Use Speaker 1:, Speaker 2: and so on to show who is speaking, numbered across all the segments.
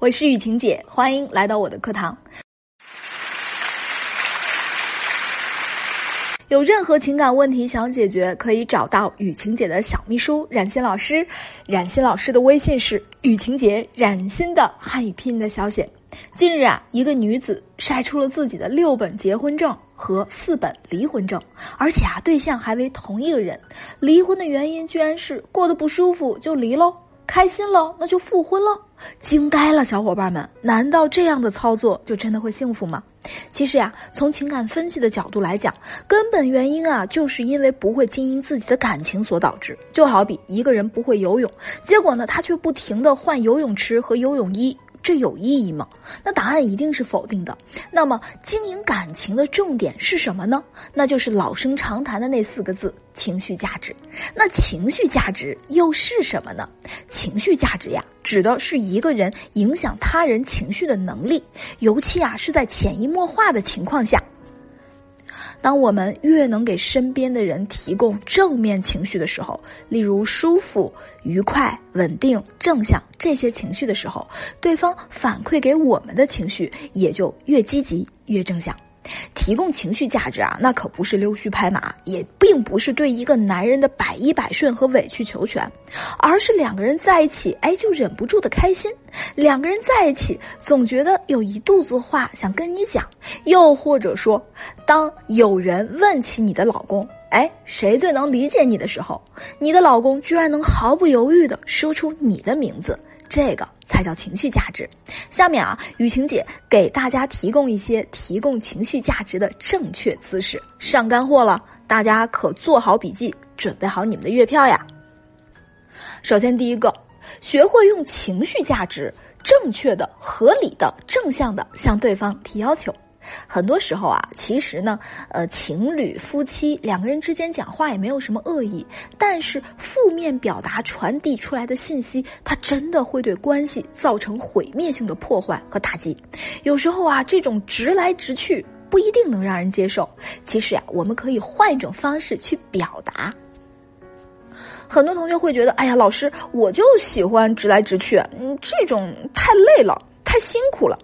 Speaker 1: 我是雨晴姐，欢迎来到我的课堂。有任何情感问题想解决，可以找到雨晴姐的小秘书冉欣老师。冉欣老师的微信是雨晴姐冉欣的汉语拼音的小写。近日啊，一个女子晒出了自己的六本结婚证和四本离婚证，而且啊，对象还为同一个人。离婚的原因居然是过得不舒服就离喽。开心了，那就复婚了，惊呆了，小伙伴们！难道这样的操作就真的会幸福吗？其实呀，从情感分析的角度来讲，根本原因啊，就是因为不会经营自己的感情所导致。就好比一个人不会游泳，结果呢，他却不停的换游泳池和游泳衣。这有意义吗？那答案一定是否定的。那么，经营感情的重点是什么呢？那就是老生常谈的那四个字：情绪价值。那情绪价值又是什么呢？情绪价值呀，指的是一个人影响他人情绪的能力，尤其啊是在潜移默化的情况下。当我们越能给身边的人提供正面情绪的时候，例如舒服、愉快、稳定、正向这些情绪的时候，对方反馈给我们的情绪也就越积极、越正向。提供情绪价值啊，那可不是溜须拍马，也并不是对一个男人的百依百顺和委曲求全，而是两个人在一起，哎，就忍不住的开心。两个人在一起，总觉得有一肚子话想跟你讲。又或者说，当有人问起你的老公，哎，谁最能理解你的时候，你的老公居然能毫不犹豫的说出你的名字。这个才叫情绪价值。下面啊，雨晴姐给大家提供一些提供情绪价值的正确姿势，上干货了，大家可做好笔记，准备好你们的月票呀。首先，第一个，学会用情绪价值正确的、合理的、正向的向对方提要求。很多时候啊，其实呢，呃，情侣、夫妻两个人之间讲话也没有什么恶意，但是负面表达传递出来的信息，它真的会对关系造成毁灭性的破坏和打击。有时候啊，这种直来直去不一定能让人接受。其实啊，我们可以换一种方式去表达。很多同学会觉得，哎呀，老师，我就喜欢直来直去，嗯，这种太累了，太辛苦了。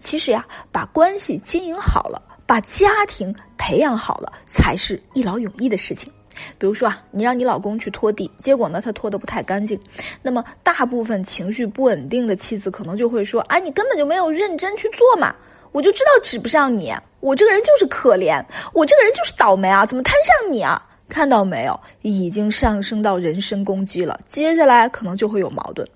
Speaker 1: 其实呀，把关系经营好了，把家庭培养好了，才是一劳永逸的事情。比如说啊，你让你老公去拖地，结果呢他拖得不太干净，那么大部分情绪不稳定的妻子可能就会说：“啊，你根本就没有认真去做嘛，我就知道指不上你，我这个人就是可怜，我这个人就是倒霉啊，怎么摊上你啊？”看到没有，已经上升到人身攻击了，接下来可能就会有矛盾。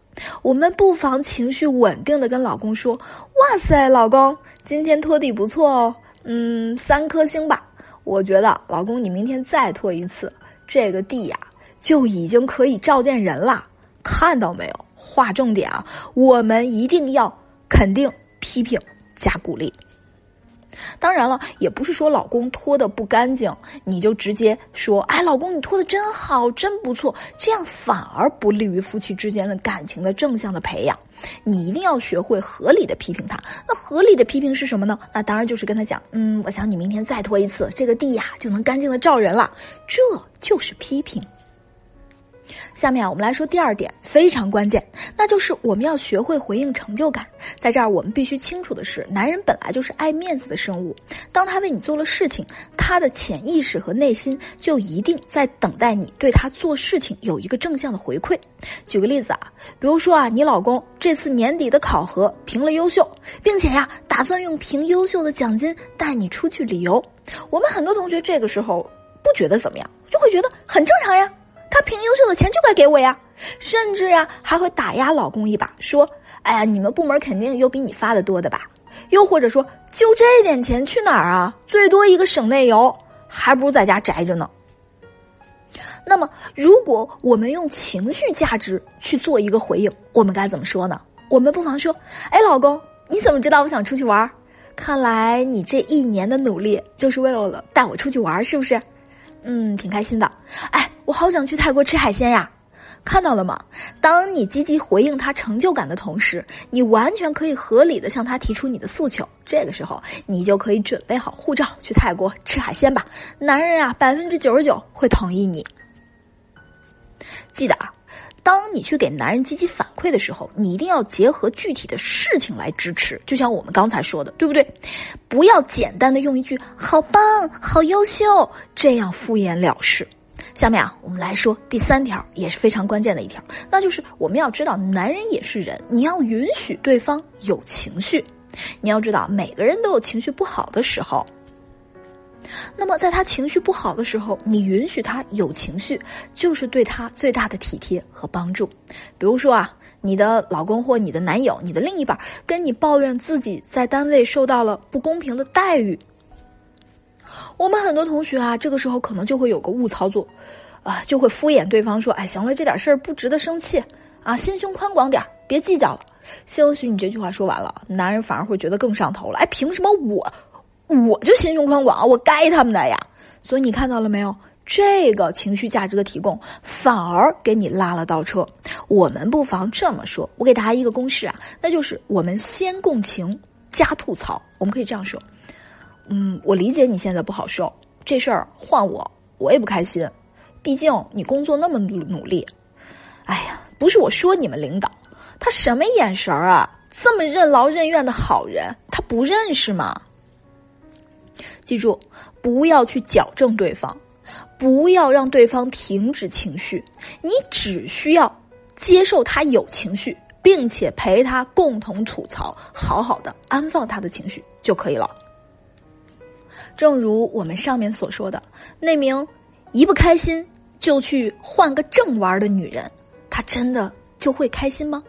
Speaker 1: 我们不妨情绪稳定的跟老公说：“哇塞，老公，今天拖地不错哦，嗯，三颗星吧。我觉得，老公，你明天再拖一次，这个地呀就已经可以照见人了。看到没有？划重点啊，我们一定要肯定、批评加鼓励。”当然了，也不是说老公拖的不干净，你就直接说：“哎，老公，你拖的真好，真不错。”这样反而不利于夫妻之间的感情的正向的培养。你一定要学会合理的批评他。那合理的批评是什么呢？那当然就是跟他讲：“嗯，我想你明天再拖一次，这个地呀就能干净的照人了。”这就是批评。下面啊，我们来说第二点，非常关键，那就是我们要学会回应成就感。在这儿，我们必须清楚的是，男人本来就是爱面子的生物。当他为你做了事情，他的潜意识和内心就一定在等待你对他做事情有一个正向的回馈。举个例子啊，比如说啊，你老公这次年底的考核评了优秀，并且呀，打算用评优秀的奖金带你出去旅游。我们很多同学这个时候不觉得怎么样，就会觉得很正常呀。凭优秀的钱就该给我呀，甚至呀还会打压老公一把，说：“哎呀，你们部门肯定有比你发的多的吧？”又或者说：“就这点钱去哪儿啊？最多一个省内游，还不如在家宅着呢。”那么，如果我们用情绪价值去做一个回应，我们该怎么说呢？我们不妨说：“哎，老公，你怎么知道我想出去玩？看来你这一年的努力就是为了带我出去玩，是不是？”嗯，挺开心的。哎，我好想去泰国吃海鲜呀！看到了吗？当你积极回应他成就感的同时，你完全可以合理的向他提出你的诉求。这个时候，你就可以准备好护照去泰国吃海鲜吧。男人啊，百分之九十九会同意你。记得啊。当你去给男人积极反馈的时候，你一定要结合具体的事情来支持。就像我们刚才说的，对不对？不要简单的用一句“好棒”“好优秀”这样敷衍了事。下面啊，我们来说第三条，也是非常关键的一条，那就是我们要知道，男人也是人，你要允许对方有情绪。你要知道，每个人都有情绪不好的时候。那么，在他情绪不好的时候，你允许他有情绪，就是对他最大的体贴和帮助。比如说啊，你的老公或你的男友、你的另一半跟你抱怨自己在单位受到了不公平的待遇，我们很多同学啊，这个时候可能就会有个误操作，啊，就会敷衍对方说：“哎，行了，这点事儿不值得生气啊，心胸宽广点别计较了。”兴许你这句话说完了，男人反而会觉得更上头了。哎，凭什么我？我就心胸宽广，我该他们的呀。所以你看到了没有？这个情绪价值的提供，反而给你拉了倒车。我们不妨这么说，我给大家一个公式啊，那就是我们先共情加吐槽。我们可以这样说：嗯，我理解你现在不好受，这事儿换我，我也不开心。毕竟你工作那么努力。哎呀，不是我说你们领导，他什么眼神儿啊？这么任劳任怨的好人，他不认识吗？记住，不要去矫正对方，不要让对方停止情绪，你只需要接受他有情绪，并且陪他共同吐槽，好好的安放他的情绪就可以了。正如我们上面所说的，那名一不开心就去换个正玩的女人，她真的就会开心吗？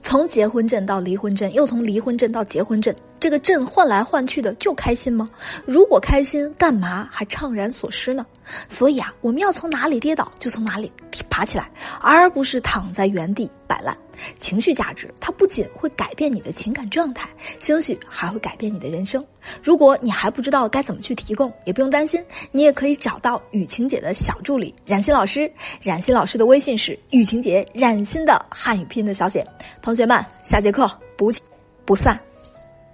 Speaker 1: 从结婚证到离婚证，又从离婚证到结婚证，这个证换来换去的就开心吗？如果开心，干嘛还怅然所失呢？所以啊，我们要从哪里跌倒就从哪里爬起来，而不是躺在原地摆烂。情绪价值，它不仅会改变你的情感状态，兴许还会改变你的人生。如果你还不知道该怎么去提供，也不用担心，你也可以找到雨晴姐的小助理冉欣老师。冉欣老师的微信是雨晴姐冉欣的汉语拼音的小写。同学们，下节课不见不散。